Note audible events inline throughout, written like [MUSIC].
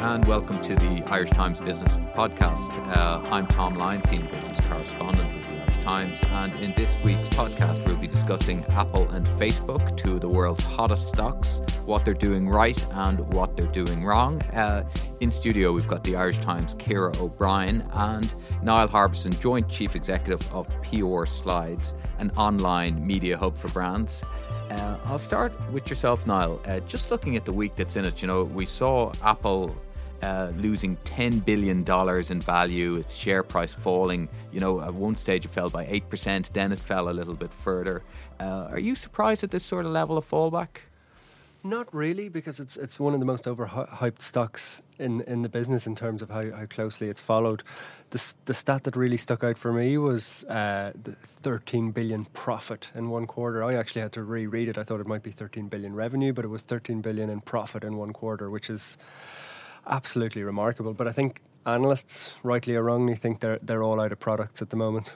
and welcome to the Irish Times Business Podcast. Uh, I'm Tom Lyons, Senior Business Correspondent with the Irish Times, and in this week's podcast, we'll be discussing Apple and Facebook, two of the world's hottest stocks, what they're doing right and what they're doing wrong. Uh, in studio, we've got the Irish Times' Ciara O'Brien and Niall Harbison, Joint Chief Executive of PR Slides, an online media hub for brands. Uh, I'll start with yourself, Niall. Uh, just looking at the week that's in it, you know, we saw Apple uh, losing $10 billion in value, its share price falling. You know, at one stage it fell by 8%, then it fell a little bit further. Uh, are you surprised at this sort of level of fallback? Not really, because it's it's one of the most overhyped stocks in, in the business in terms of how, how closely it's followed. The, the stat that really stuck out for me was uh, the 13 billion profit in one quarter. I actually had to reread it. I thought it might be 13 billion revenue, but it was 13 billion in profit in one quarter, which is absolutely remarkable. But I think analysts, rightly or wrongly, think they're they're all out of products at the moment.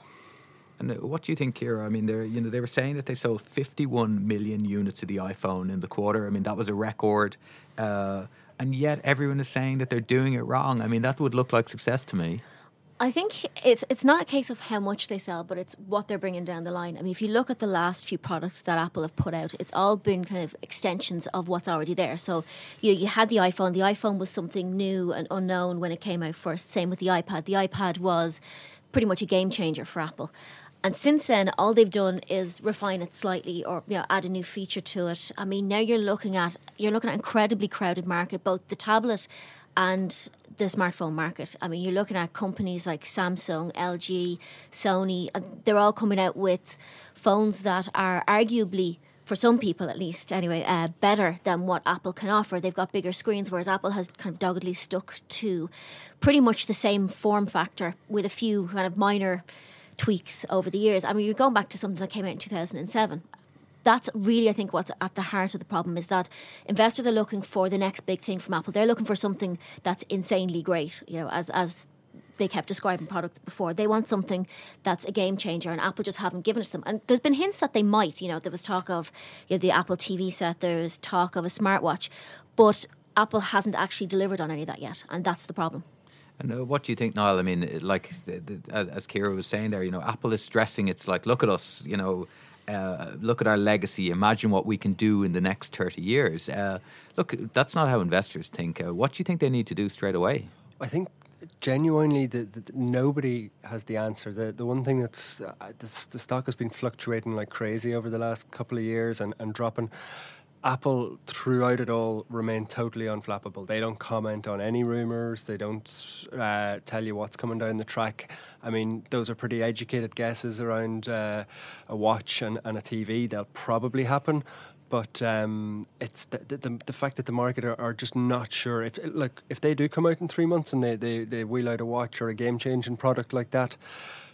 And uh, what do you think, Ciara? I mean, they you know they were saying that they sold 51 million units of the iPhone in the quarter. I mean, that was a record. Uh, and yet everyone is saying that they're doing it wrong. I mean, that would look like success to me. I think it's it's not a case of how much they sell, but it's what they're bringing down the line. I mean, if you look at the last few products that Apple have put out, it's all been kind of extensions of what's already there. So, you know, you had the iPhone. The iPhone was something new and unknown when it came out first. Same with the iPad. The iPad was pretty much a game changer for Apple. And since then, all they've done is refine it slightly or you know, add a new feature to it. I mean, now you're looking at you're looking at an incredibly crowded market, both the tablet and the smartphone market. I mean, you're looking at companies like Samsung, LG, Sony. They're all coming out with phones that are arguably for some people at least anyway, uh, better than what Apple can offer. They've got bigger screens, whereas Apple has kind of doggedly stuck to pretty much the same form factor with a few kind of minor tweaks over the years. I mean, you're going back to something that came out in 2007. That's really, I think, what's at the heart of the problem is that investors are looking for the next big thing from Apple. They're looking for something that's insanely great, you know, as as they kept describing products before. They want something that's a game changer, and Apple just haven't given it to them. And there's been hints that they might. You know, there was talk of you know, the Apple TV set. There's talk of a smartwatch, but Apple hasn't actually delivered on any of that yet, and that's the problem. And uh, what do you think, Niall? I mean, like the, the, as, as Ciara was saying there, you know, Apple is stressing. It's like, look at us, you know, uh, look at our legacy. Imagine what we can do in the next thirty years. Uh, look, that's not how investors think. Uh, what do you think they need to do straight away? I think genuinely the, nobody has the answer. The the one thing that's uh, the stock has been fluctuating like crazy over the last couple of years and, and dropping. Apple, throughout it all, remain totally unflappable. They don't comment on any rumours. They don't uh, tell you what's coming down the track. I mean, those are pretty educated guesses around uh, a watch and, and, a TV. They'll probably happen. But um, it's the, the, the, fact that the market are, are, just not sure. If like if they do come out in three months and they, they, they wheel out a watch or a game changing product like that,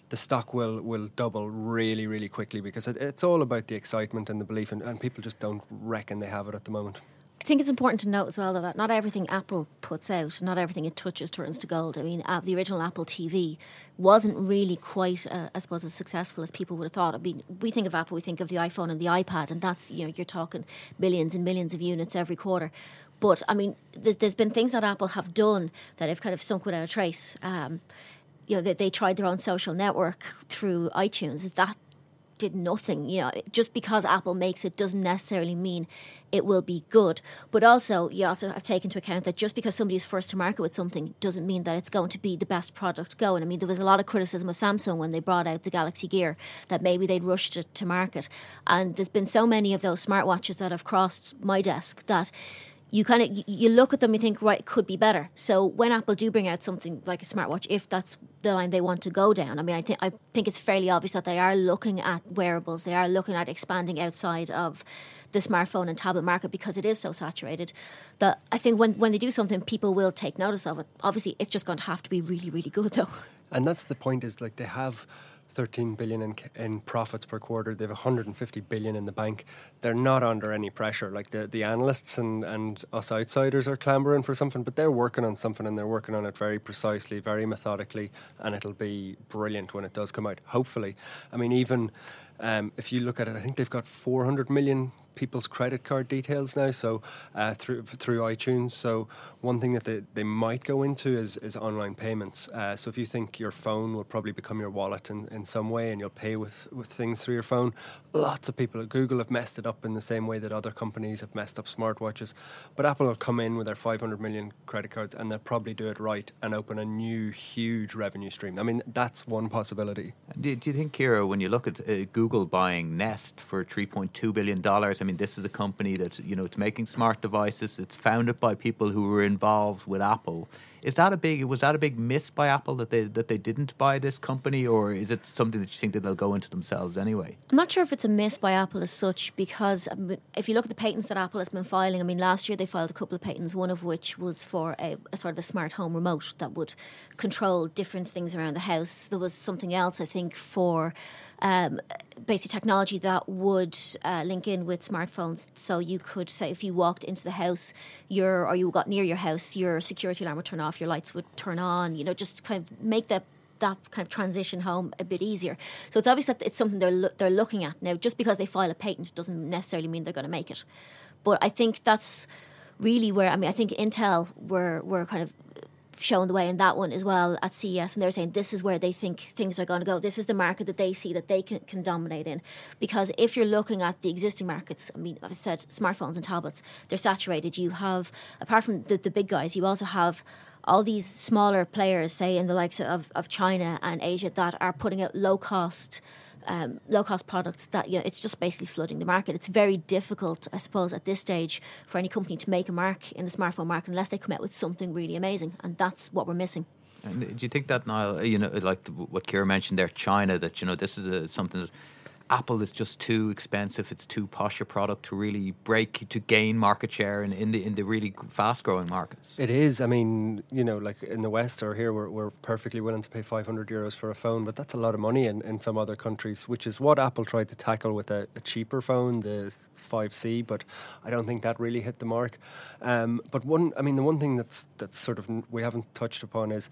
the stock will will double really really quickly because it, it's all about the excitement and the belief and, and people just don't reckon they have it at the moment. I think it's important to note as well that not everything Apple puts out, not everything it touches turns to gold. I mean, uh, the original Apple TV wasn't really quite, uh, I suppose, as successful as people would have thought. I mean, we think of Apple, we think of the iPhone and the iPad, and that's you know you're talking millions and millions of units every quarter. But I mean, there's, there's been things that Apple have done that have kind of sunk without a trace. Um, you know, they, they tried their own social network through iTunes. That did nothing. You know, just because Apple makes it doesn't necessarily mean it will be good. But also, you also have to take into account that just because somebody's first to market with something doesn't mean that it's going to be the best product going. I mean, there was a lot of criticism of Samsung when they brought out the Galaxy Gear that maybe they'd rushed it to market. And there's been so many of those smartwatches that have crossed my desk that you kind of you look at them you think right it could be better. So when apple do bring out something like a smartwatch if that's the line they want to go down i mean i think i think it's fairly obvious that they are looking at wearables they are looking at expanding outside of the smartphone and tablet market because it is so saturated. That i think when when they do something people will take notice of it. Obviously it's just going to have to be really really good though. And that's the point is like they have 13 billion in, in profits per quarter. They have 150 billion in the bank. They're not under any pressure. Like the, the analysts and, and us outsiders are clamoring for something, but they're working on something and they're working on it very precisely, very methodically, and it'll be brilliant when it does come out, hopefully. I mean, even Um, if you look at it, I think they've got 400 million people's credit card details now, so uh, through through iTunes. So one thing that they, they might go into is, is online payments. Uh, so if you think your phone will probably become your wallet in, in some way and you'll pay with, with things through your phone, lots of people at Google have messed it up in the same way that other companies have messed up smartwatches. But Apple will come in with their 500 million credit cards and they'll probably do it right and open a new huge revenue stream. I mean, that's one possibility. Do, you think, Ciara, when you look at uh, Google buying Nest for $3.2 billion, I mean, this is a company that, you know, it's making smart devices, it's founded by people who were involved with Apple. Is that a big was that a big miss by Apple that they that they didn't buy this company, or is it something that you think that they'll go into themselves anyway? I'm not sure if it's a miss by Apple as such because if you look at the patents that Apple has been filing, I mean, last year they filed a couple of patents, one of which was for a, a sort of a smart home remote that would control different things around the house. There was something else, I think, for um, basic technology that would uh, link in with smartphones. So you could say if you walked into the house, your or you got near your house, your security alarm would turn off, your lights would turn on. You know, just kind of make that that kind of transition home a bit easier. So it's obvious that it's something they're lo- they're looking at now. Just because they file a patent doesn't necessarily mean they're going to make it. But I think that's really where I mean I think Intel were were kind of showing the way in that one as well at CES and they were saying this is where they think things are going to go. This is the market that they see that they can, can dominate in. Because if you're looking at the existing markets, I mean, I've said smartphones and tablets, they're saturated. You have, apart from the, the big guys, you also have all these smaller players, say in the likes of, of China and Asia, that are putting out low cost um, low cost products that you know it's just basically flooding the market. It's very difficult, I suppose, at this stage for any company to make a mark in the smartphone market unless they come out with something really amazing, and that's what we're missing. And do you think that Niall, you know, like what Ciara mentioned there, China, that you know this is a, something that Apple is just too expensive. It's too posh a product to really break to gain market share in, in the in the really fast growing markets. It is. I mean, you know, like in the West or here, we're, we're perfectly willing to pay 500 euros for a phone, but that's a lot of money in, in some other countries, which is what Apple tried to tackle with a, a cheaper phone, the 5C. But I don't think that really hit the mark. Um, but one, I mean, the one thing that's that's sort of we haven't touched upon is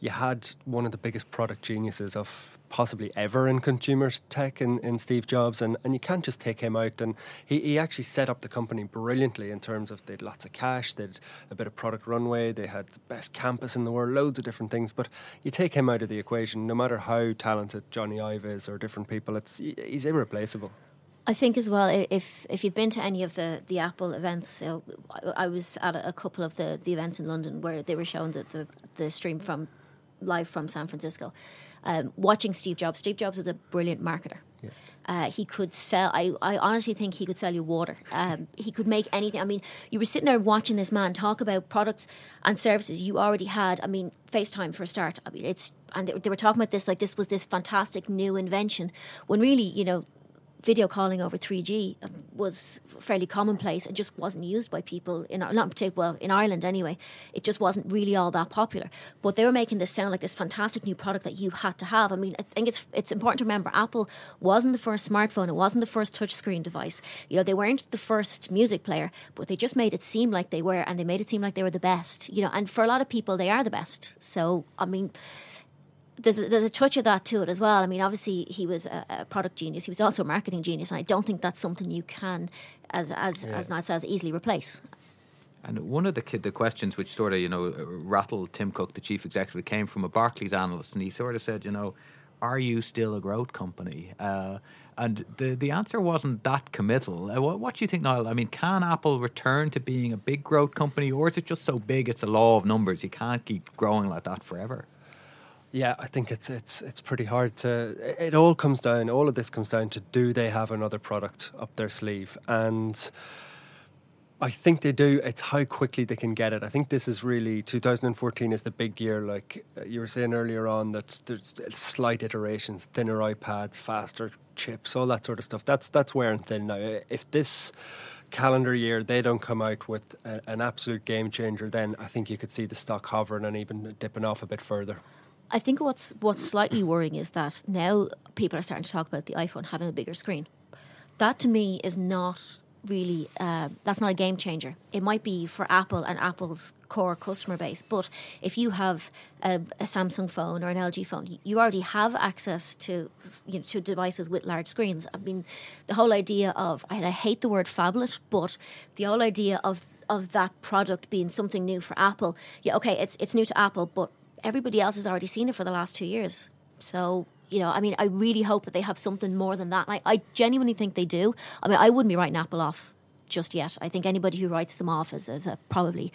you had one of the biggest product geniuses of possibly ever in consumer tech in, in Steve Jobs, and, and you can't just take him out. And he, he actually set up the company brilliantly in terms of they had lots of cash, they had a bit of product runway, they had the best campus in the world, loads of different things. But you take him out of the equation, no matter how talented Jony Ive is or different people, it's he's irreplaceable. I think as well, if if you've been to any of the, the Apple events, I, was at a, a, couple of the, the events in London where they were showing the, the, the stream from live from San Francisco um, watching Steve Jobs. Steve Jobs was a brilliant marketer. Yeah. Uh, he could sell. I, I honestly think he could sell you water. Um, [LAUGHS] he could make anything. I mean, you were sitting there watching this man talk about products and services you already had. I mean, FaceTime for a start. I mean, it's and they, they were talking about this like this was this fantastic new invention. When really, you know, video calling over 3G um, was fairly commonplace and just wasn't used by people in not particular well in Ireland anyway. It just wasn't really all that popular. But they were making this sound like this fantastic new product that you had to have. I mean, I think it's it's important to remember Apple wasn't the first smartphone. It wasn't the first touchscreen device. You know, they weren't the first music player, but they just made it seem like they were, and they made it seem like they were the best. You know, and for a lot of people, they are the best. So I mean there's a, there's a touch of that to it as well. I mean, obviously he was a, a, product genius. He was also a marketing genius, and I don't think that's something you can, as as yeah. as Nat says, easily replace. And one of the the questions which sort of you know rattled Tim Cook, the chief executive, came from a Barclays analyst, and he sort of said, you know, are you still a growth company? Uh, and the the answer wasn't that committal. Uh, what, what do you think, Niall? I mean, can Apple return to being a big growth company, or is it just so big it's a law of numbers? You can't keep growing like that forever. Yeah, I think it's it's it's pretty hard to. It all comes down. All of this comes down to do they have another product up their sleeve, and I think they do. It's how quickly they can get it. I think this is really 2014 is the big year. Like uh, you were saying earlier on, that there's slight iterations, thinner iPads, faster chips, all that sort of stuff. That's that's wearing thin now. If this calendar year they don't come out with a, an absolute game changer, then I think you could see the stock hovering and even dipping off a bit further. I think what's what's slightly worrying is that now people are starting to talk about the iPhone having a bigger screen. That to me is not really uh, that's not a game changer. It might be for Apple and Apple's core customer base, but if you have a, a Samsung phone or an LG phone, you already have access to you know, to devices with large screens. I mean, the whole idea of I hate the word phablet, but the whole idea of of that product being something new for Apple. Yeah, okay, it's it's new to Apple, but everybody else has already seen it for the last two years. So you know, I mean, I really hope that they have something more than that. I, I genuinely think they do. I mean, I wouldn't be writing Apple off just yet. I think anybody who writes them off is, is a, probably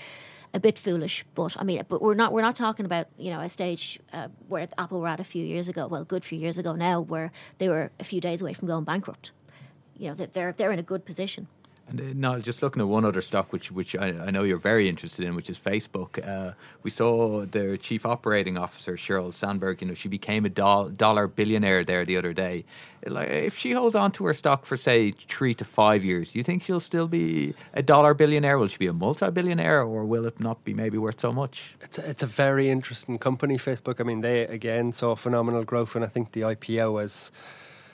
a bit foolish. But I mean, but we're not we're not talking about you know a stage uh, where Apple were at a few years ago. Well, good few years ago now, where they were a few days away from going bankrupt. You know, they're they're in a good position. And uh, no, just looking at one other stock, which which I, I know you're very interested in, which is Facebook. Uh, we saw their chief operating officer Sheryl Sandberg. You know, she became a do- dollar billionaire there the other day. Like, if she holds on to her stock for say three to five years, do you think she'll still be a dollar billionaire? Will she be a multi-billionaire, or will it not be maybe worth so much? It's a, it's a very interesting company, Facebook. I mean, they again saw phenomenal growth, and I think the IPO was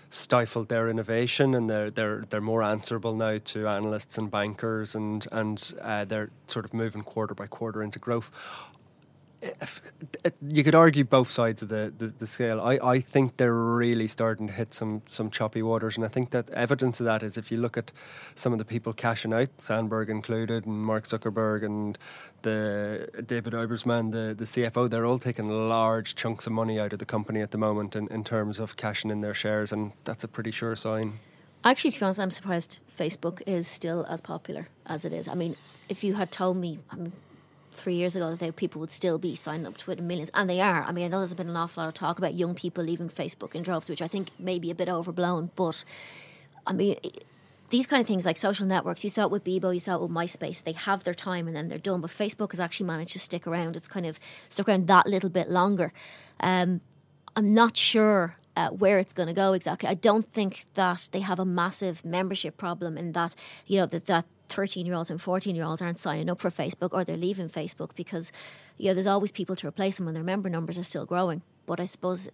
stifled their innovation, and they're they're they're more answerable now to analysts and bankers, and and uh, they're sort of moving quarter by quarter into growth. You could argue both sides of the, the, the, scale. I, I think they're really starting to hit some, some choppy waters, and I think that evidence of that is if you look at some of the people cashing out, Sandberg included, and Mark Zuckerberg, and the David Ebersman, the, the CFO, they're all taking large chunks of money out of the company at the moment in, in terms of cashing in their shares, and that's a pretty sure sign. Actually, to be honest, I'm surprised Facebook is still as popular as it is. I mean, if you had told me I mean, three years ago that they, people would still be signing up to it in millions, and they are. I mean, I know there's been an awful lot of talk about young people leaving Facebook in droves, which I think may be a bit overblown, but I mean, these kind of things like social networks, you saw it with Bebo, you saw it with MySpace. They have their time and then they're done. But Facebook has actually managed to stick around. It's kind of stuck around that little bit longer. Um, I'm not sure uh, where it's going to go exactly. I don't think that they have a massive membership problem in that you know that that 13 year olds and 14 year olds aren't signing up for Facebook or they're leaving Facebook because you know there's always people to replace them and their member numbers are still growing. But I suppose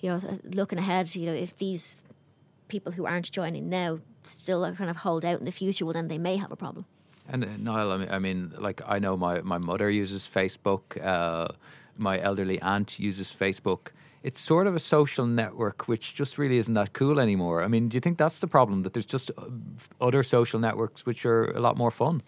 you know looking ahead, you know if these people who aren't joining now still kind of hold out in the future, well, then they may have a problem. And uh, Niall, I mean, I mean, like I know my, my mother uses Facebook. Uh, my elderly aunt uses Facebook. It's sort of a social network, which just really isn't that cool anymore. I mean, do you think that's the problem that there's just uh, other social networks which are a lot more fun?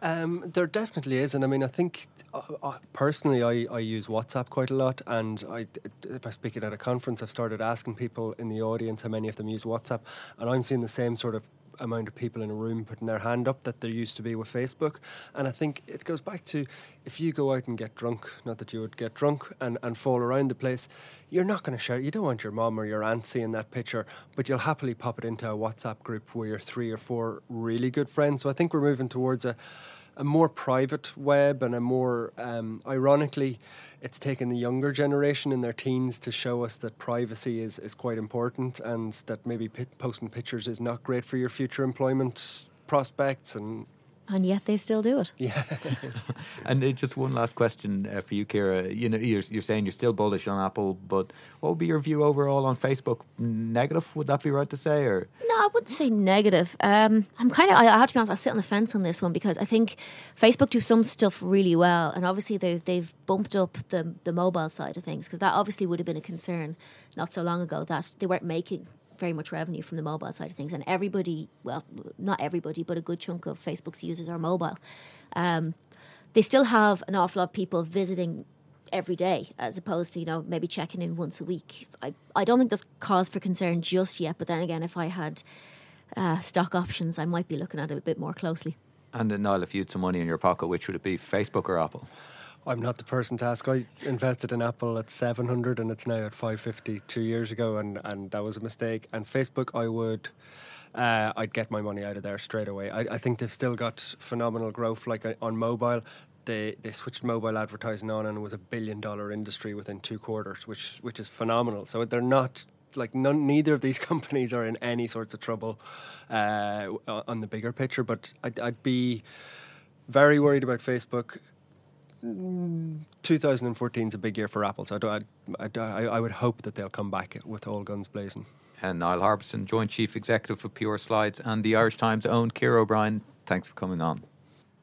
Um, there definitely is, and I mean, I think uh, uh, personally, I, I use WhatsApp quite a lot, and I, if I speak it at a conference, I've started asking people in the audience how many of them use WhatsApp, and I'm seeing the same sort of amount of people in a room putting their hand up that there used to be with Facebook. And I think it goes back to if you go out and get drunk, not that you would get drunk and, and fall around the place, you're not going to share. You don't want your mom or your aunt seeing that picture, but you'll happily pop it into a WhatsApp group where you're three or four really good friends. So I think we're moving towards a a more private web and a more, um, ironically, it's taken the younger generation in their teens to show us that privacy is, is quite important and that maybe posting pictures is not great for your future employment prospects and and yet they still do it. Yeah. [LAUGHS] [LAUGHS] and uh, just one last question uh, for you, Ciara. You know, you're, you're saying you're still bullish on Apple, but what would be your view overall on Facebook? Negative? Would that be right to say, or no? I wouldn't say negative. Um, I'm kind of. I, I have to be honest. I sit on the fence on this one because I think Facebook do some stuff really well, and obviously they've they've bumped up the the mobile side of things because that obviously would have been a concern not so long ago that they weren't making very much revenue from the mobile side of things. And everybody, well, not everybody, but a good chunk of Facebook's users are mobile. Um, they still have an awful lot of people visiting every day as opposed to you know maybe checking in once a week i, I don't think that's cause for concern just yet but then again if i had uh, stock options i might be looking at it a bit more closely and uh, Niall if you had some money in your pocket which would it be facebook or apple I'm not the person to ask. I invested in Apple at 700 and it's now at 550 two years ago, and, and that was a mistake. And Facebook, I would. Uh, I'd get my money out of there straight away. I, I think they've still got phenomenal growth, like uh, on mobile. They they switched mobile advertising on, and it was a billion dollar industry within two quarters, which which is phenomenal. So they're not like none, neither of these [LAUGHS] companies are in any sorts of trouble uh, on the bigger picture. But I'd, I'd be very worried about Facebook 2014 is a big year for Apple, so I, I, I, I would hope that they'll come back with all guns blazing. And Niall Harbison, Joint Chief Executive for PR Slides, and the Irish Times own Ciara O'Brien. Thanks for coming on.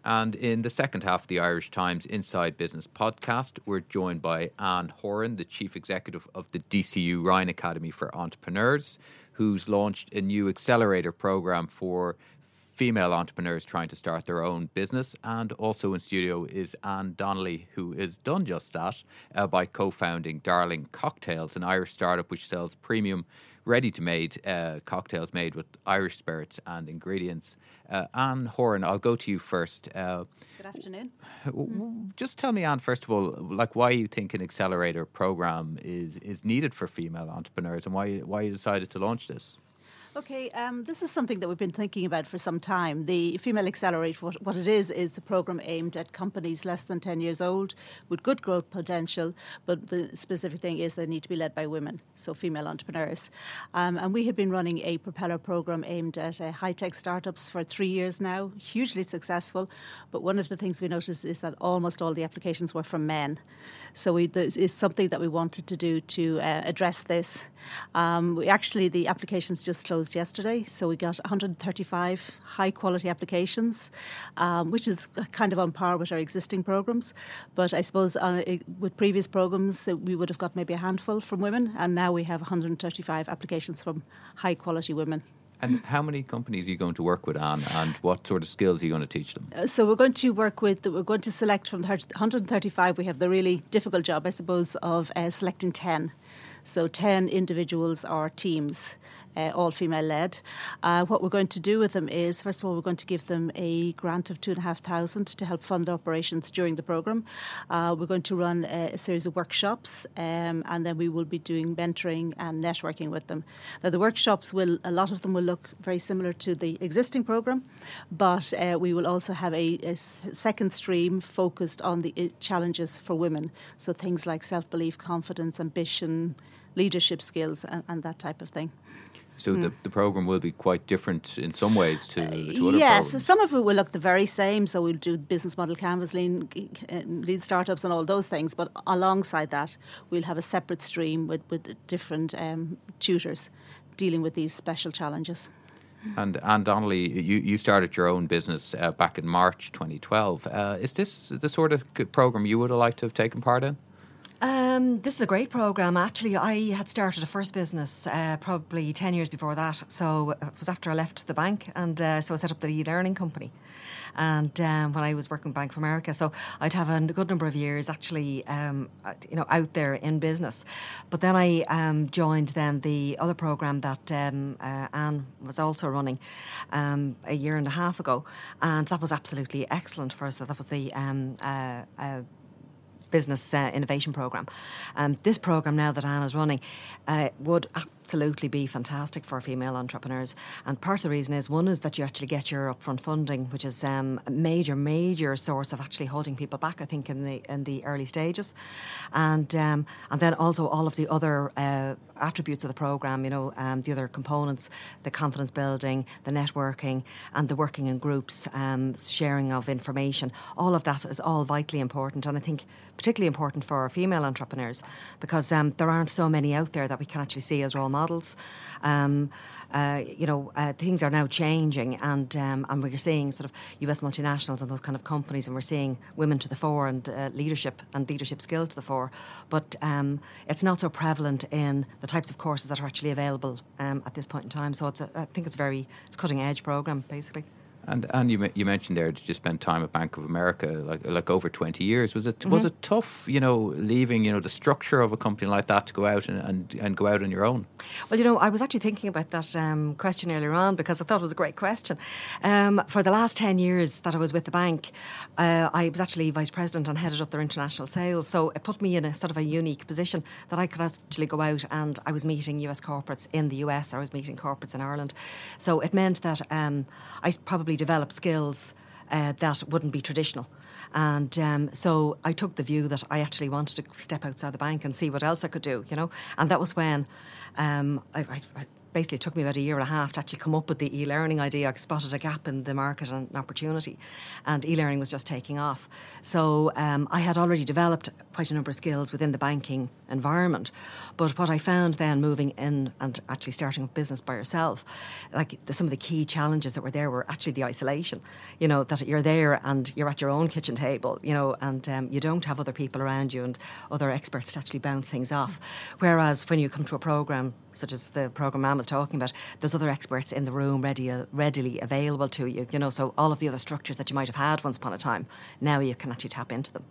And in the second half of the Irish Times Inside Business podcast, we're joined by Anne Horan, the Chief Executive of the DCU Ryan Academy for Entrepreneurs, who's launched a new accelerator program for female entrepreneurs trying to start their own business. And also in studio is Anne Donnelly, who has done just that uh, by co founding Darling Cocktails, an Irish startup which sells premium ready to made uh, cocktails made with Irish spirits and ingredients. Uh, Anne Horan, I'll go to you first. Uh, Good afternoon. Just tell me, Anne, first of all, like why you think an accelerator program is is needed for female entrepreneurs and why why you decided to launch this. Okay, um, this is something that we've been thinking about for some time. The Female Accelerator, what, what, it is, is a program aimed at companies less than 10 years old with good growth potential, but the specific thing is they need to be led by women, so female entrepreneurs. Um, and we have been running a propeller program aimed at uh, high tech startups for three years now, hugely successful. But one of the things we noticed is that almost all the applications were from men. So we, it's something that we wanted to do to uh, address this. Um, we actually, the applications just closed yesterday, so we got 135 high quality applications, um, which is kind of on par with our existing programs. But I suppose uh, with previous programs, we would have got maybe a handful from women, and now we have 135 applications from high quality women. And how many companies are you going to work with, Anne, and what sort of skills are you going to teach them? Uh, so we're going to work with, we're going to select from 135. We have the really difficult job, I suppose, of uh, selecting 10. So 10 individuals or teams uh, all female led. Uh, what we're going to do with them is, first of all, we're going to give them a grant of two and a half thousand to help fund operations during the program. Uh, we're going to run a, a series of workshops, um, and then we will be doing mentoring and networking with them. Now, the workshops will, a lot of them will look very similar to the existing program, but uh, we will also have a, a second stream focused on the uh, challenges for women. So things like self belief, confidence, ambition, leadership skills, and, and that type of thing. So mm. the, the program will be quite different in some ways to, to other yes, programs. some of it will look the very same. So we'll do business model canvas, lean, uh, lead startups, and all those things. But alongside that, we'll have a separate stream with with different um, tutors dealing with these special challenges. And Anne Donnelly, you, you started your own business uh, back in March 2012. Uh, is this the sort of program you would have liked to have taken part in? Um, this is a great program. Actually, I had started a first business uh, probably 10 years before that. So it was after I left the bank. And uh, so I set up the e learning company. And um, when I was working Bank of America, so I'd have a good number of years actually, um, you know, out there in business. But then I um, joined then the other program that um, uh, Anne was also running um, a year and a half ago, and that was absolutely excellent for us. That was the uh, uh, business uh, innovation program. Um, this program now that Anna's running uh, would absolutely be fantastic for female entrepreneurs. And part of the reason is one is that you actually get your upfront funding, which is um, a major, major source of actually holding people back. I think in the in the early stages, and um, and then also all of the other uh, attributes of the program. You know, um, the other components, the confidence building, the networking, and the working in groups, um, sharing of information. All of that is all vitally important, and I think particularly important for female entrepreneurs because um, there aren't so many out there that we can actually see as role models. Um, uh, you know, uh, things are now changing, and um, and we're seeing sort of U.S. multinationals and those kind of companies, and we're seeing women to the fore and uh, leadership and leadership skills to the fore. But um, it's not so prevalent in the types of courses that are actually available um, at this point in time. So it's a, I think it's a very it's cutting edge program, basically. And and you you mentioned there that you spent time at Bank of America, like like over twenty years. Was it mm-hmm. was it tough, you know, leaving you know the structure of a company like that to go out and, and, and go out on your own? Well, you know, I was actually thinking about that um, question earlier on because I thought it was a great question. Um, for the last ten years that I was with the bank, uh, I was actually vice president and headed up their international sales. So it put me in a sort of a unique position that I could actually go out and I was meeting US corporates in the US. I was meeting corporates in Ireland. So it meant that um, I probably develop skills uh, that wouldn't be traditional. And um, so I took the view that I actually wanted to step outside the bank and see what else I could do, you know. And that was when um, I, I, basically it took me about a year and a half to actually come up with the e-learning idea. I spotted a gap in the market and an opportunity, and e-learning was just taking off. So um, I had already developed quite a number of skills within the banking environment. But what I found then moving in and actually starting a business by yourself, like the, some of the key challenges that were there were actually the isolation. You know that you're there and you're at your own kitchen table. You know, and um, you don't have other people around you and other experts to actually bounce things off. Whereas when you come to a program such as the program Anne was talking about, there's other experts in the room ready, uh, readily available to you. You know, so all of the other structures that you might have had once upon a time, now you can actually tap into them.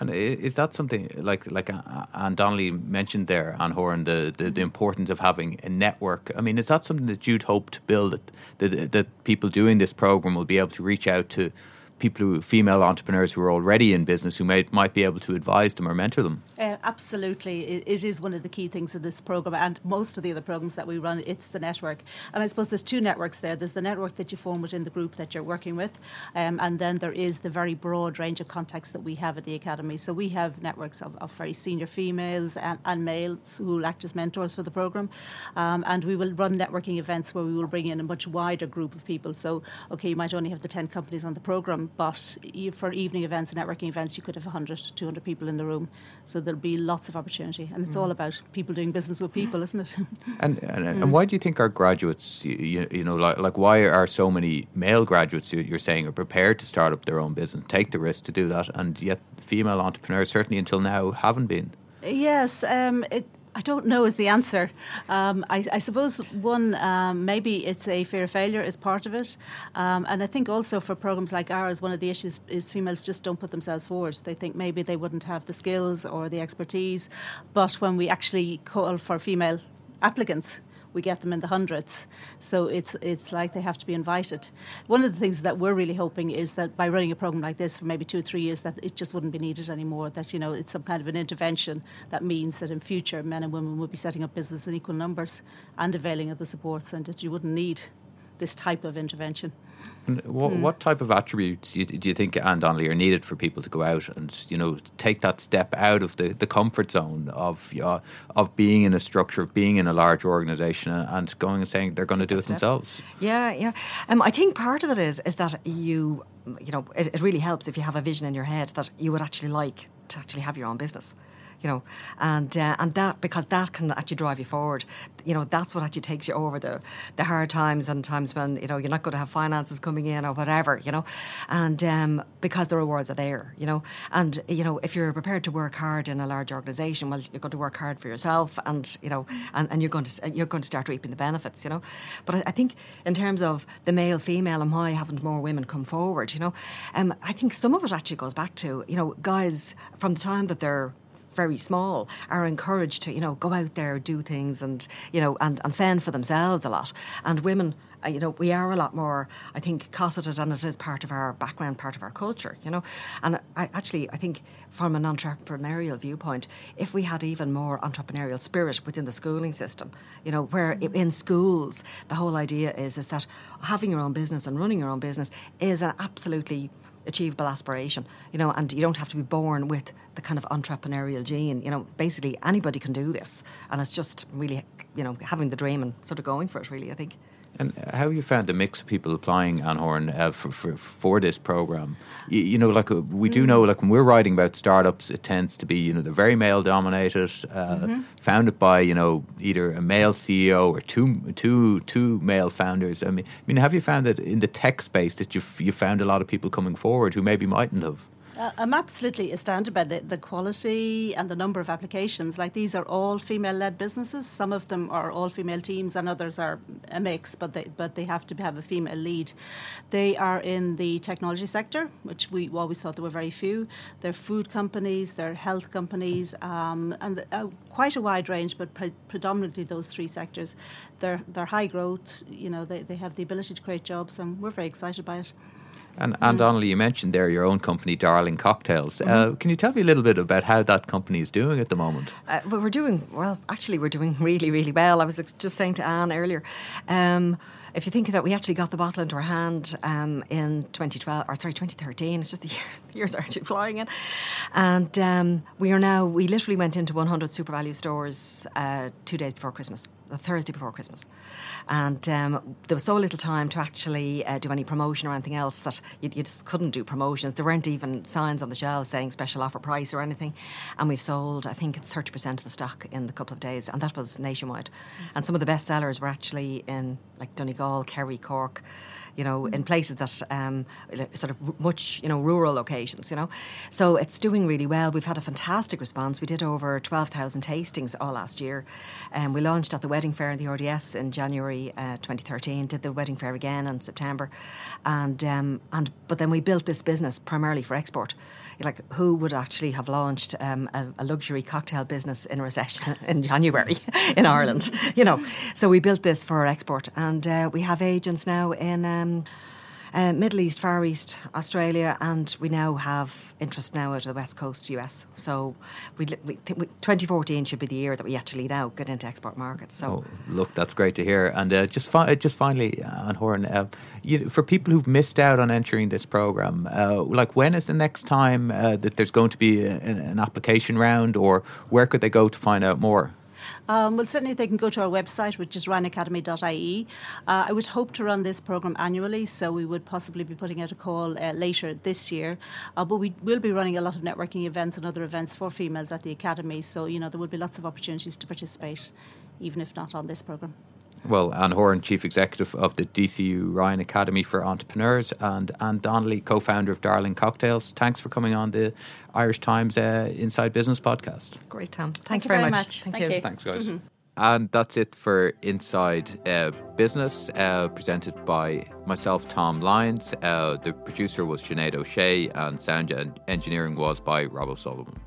And is that something like like uh, Anne Donnelly mentioned there, Anne Horan, the, the, the, importance of having a network? I mean, is that something that you'd hope to build that, that that people doing this program will be able to reach out to people who female entrepreneurs who are already in business who may, might be able to advise them or mentor them? Uh, absolutely, it, it is one of the key things of this program, and most of the other programs that we run. It's the network, and I suppose there's two networks there. There's the network that you form within the group that you're working with, um, and then there is the very broad range of contacts that we have at the academy. So we have networks of, of very senior females and, and, males who will act as mentors for the program, um, and we will run networking events where we will bring in a much wider group of people. So okay, you might only have the ten companies on the program but for evening events and networking events, you could have 100, 200 people in the room. So there'll be lots of opportunity. And it's mm. all about people doing business with people, isn't it? [LAUGHS] and, and, mm. and why do you think our graduates, you, you know, like, like why are so many male graduates, you're saying, are prepared to start up their own business, take the risk to do that, and yet female entrepreneurs, certainly until now, haven't been? Yes, um, it, I don't know is the answer. Um, I, I, suppose one um, maybe it's a fear of failure is part of it, um, and I think also for programs like ours, one of the issues is females just don't put themselves forward. They think maybe they wouldn't have the skills or the expertise, but when we actually call for female applicants, we get them in the hundreds. So it's it's like they have to be invited. One of the things that we're really hoping is that by running a program like this for maybe two or three years, that it just wouldn't be needed anymore. That you know it's some kind of an intervention that means that in future men and women will be setting up business in equal numbers and availing of the supports, and that you wouldn't need this type of intervention. What, mm. what, type of attributes do you, do you, think, Anne Donnelly, are needed for people to go out and you know take that step out of the, the comfort zone of uh, of being in a structure, of being in a large organisation, and, and, going and saying they're going to do it step. themselves? Yeah, yeah. Um, I think part of it is is that you you know it, it really helps if you have a vision in your head that you would actually like to actually have your own business you know, and uh, and that because that can actually drive you forward. You know, that's what actually takes you over the the hard times and times when you know you're not going to have finances coming in or whatever. You know, and um, because the rewards are there. You know, and you know if you're prepared to work hard in a large organisation, well, you're going to work hard for yourself, and you know, and, and you're going to you're going to start reaping the benefits. You know, but I, I think in terms of the male female and why haven't more women come forward? You know, um, I think some of it actually goes back to you know guys from the time that they're very small are encouraged to you know go out there do things and you know and, and fend for themselves a lot. And women uh, you know we are a lot more I think cosseted and it is part of our background part of our culture you know. And I actually I think from an entrepreneurial viewpoint if we had even more entrepreneurial spirit within the schooling system you know where in schools the whole idea is is that having your own business and running your own business is an absolutely achievable aspiration, you know, and you don't have to be born with the kind of entrepreneurial gene. You know, basically anybody can do this, and it's just really, you know, having the dream and sort of going for it. Really, I think. And how have you found the mix of people applying Anne Horan uh, for, for, for this program? You, you, know, like uh, we do know, like when we're writing about startups, it tends to be you know they're very male dominated, uh, mm-hmm. founded by you know either a male CEO or two two two male founders. I mean, I mean, have you found that in the tech space that you you found a lot of people coming forward who maybe mightn't have? Uh, I'm absolutely astounded by the, the quality and the number of applications. Like these are all female-led businesses. Some of them are all female teams, and others are a mix. But they but they have to have a female lead. They are in the technology sector, which we always thought there were very few. They're food companies, they're health companies, um, and uh, quite a wide range, but pre- predominantly those three sectors. They're they're high growth. You know, they they have the ability to create jobs, and we're very excited by it. And, and mm. Donnelly, you mentioned there your own company, Darling Cocktails. Uh, mm-hmm. Uh, can you tell me a little bit about how that company is doing at the moment? Uh, well, we're doing well. Actually, we're doing really, really well. I was just saying to Anne earlier. Um, if you think that we actually got the bottle into our hand um, in 2012 or sorry 2013 it's just the, [LAUGHS] year, the years are actually flying in and um, we are now we literally went into 100 SuperValu stores uh, two days before christmas the thursday before christmas. And um, there was so little time to actually uh, do any promotion or anything else that you, you, just couldn't do promotions. There weren't even signs on the shelves saying special offer price or anything. And we've sold i think it's 30% of the stock in the couple of days and that was nationwide. And some of the best sellers were actually in like Donegal, Kerry, Cork, you know, in places that um, sort of much, you know, rural locations, you know. So it's doing really well. We've had a fantastic response. We did over 12,000 tastings all last year. And um, we launched at the wedding fair in the RDS in January uh, 2013, did the wedding fair again in September. And, um, and, but then we built this business primarily for export like who would actually have launched um, a, a, luxury cocktail business in recession [LAUGHS] in January [LAUGHS] in Ireland? You know, so we built this for export, and uh, we have agents now in. Um, uh, Middle East, Far East, Australia, and we now have interest now out of the West Coast US. So we, we, we 2014 should be the year that we actually now get into export markets. So oh, look, that's great to hear. And uh, just fi- just finally, uh, Anne Horan, uh, you, for people who've missed out on entering this program, uh, like when is the next time uh, that there's going to be a, an application round, or where could they go to find out more? Um, well, certainly they can go to our website, which is ryanacademy.ie. Uh, I would hope to run this programme annually, so we would possibly be putting out a call uh, later this year. Uh, but we will be running a lot of networking events and other events for females at the Academy, so you know there will be lots of opportunities to participate, even if not on this programme. Well, Anne Horan, Chief Executive of the DCU Ryan Academy for Entrepreneurs, and Anne Donnelly, co founder of Darling Cocktails. Thanks for coming on the Irish Times uh, Inside Business podcast. Great, Tom. Thanks, Thanks very, very much. much. Thank, Thank you. you. Thanks, guys. Mm-hmm. And that's it for Inside uh, Business, uh, presented by myself, Tom Lyons. Uh, the producer was Sinead O'Shea, and sound engineering was by Rob O'Sullivan.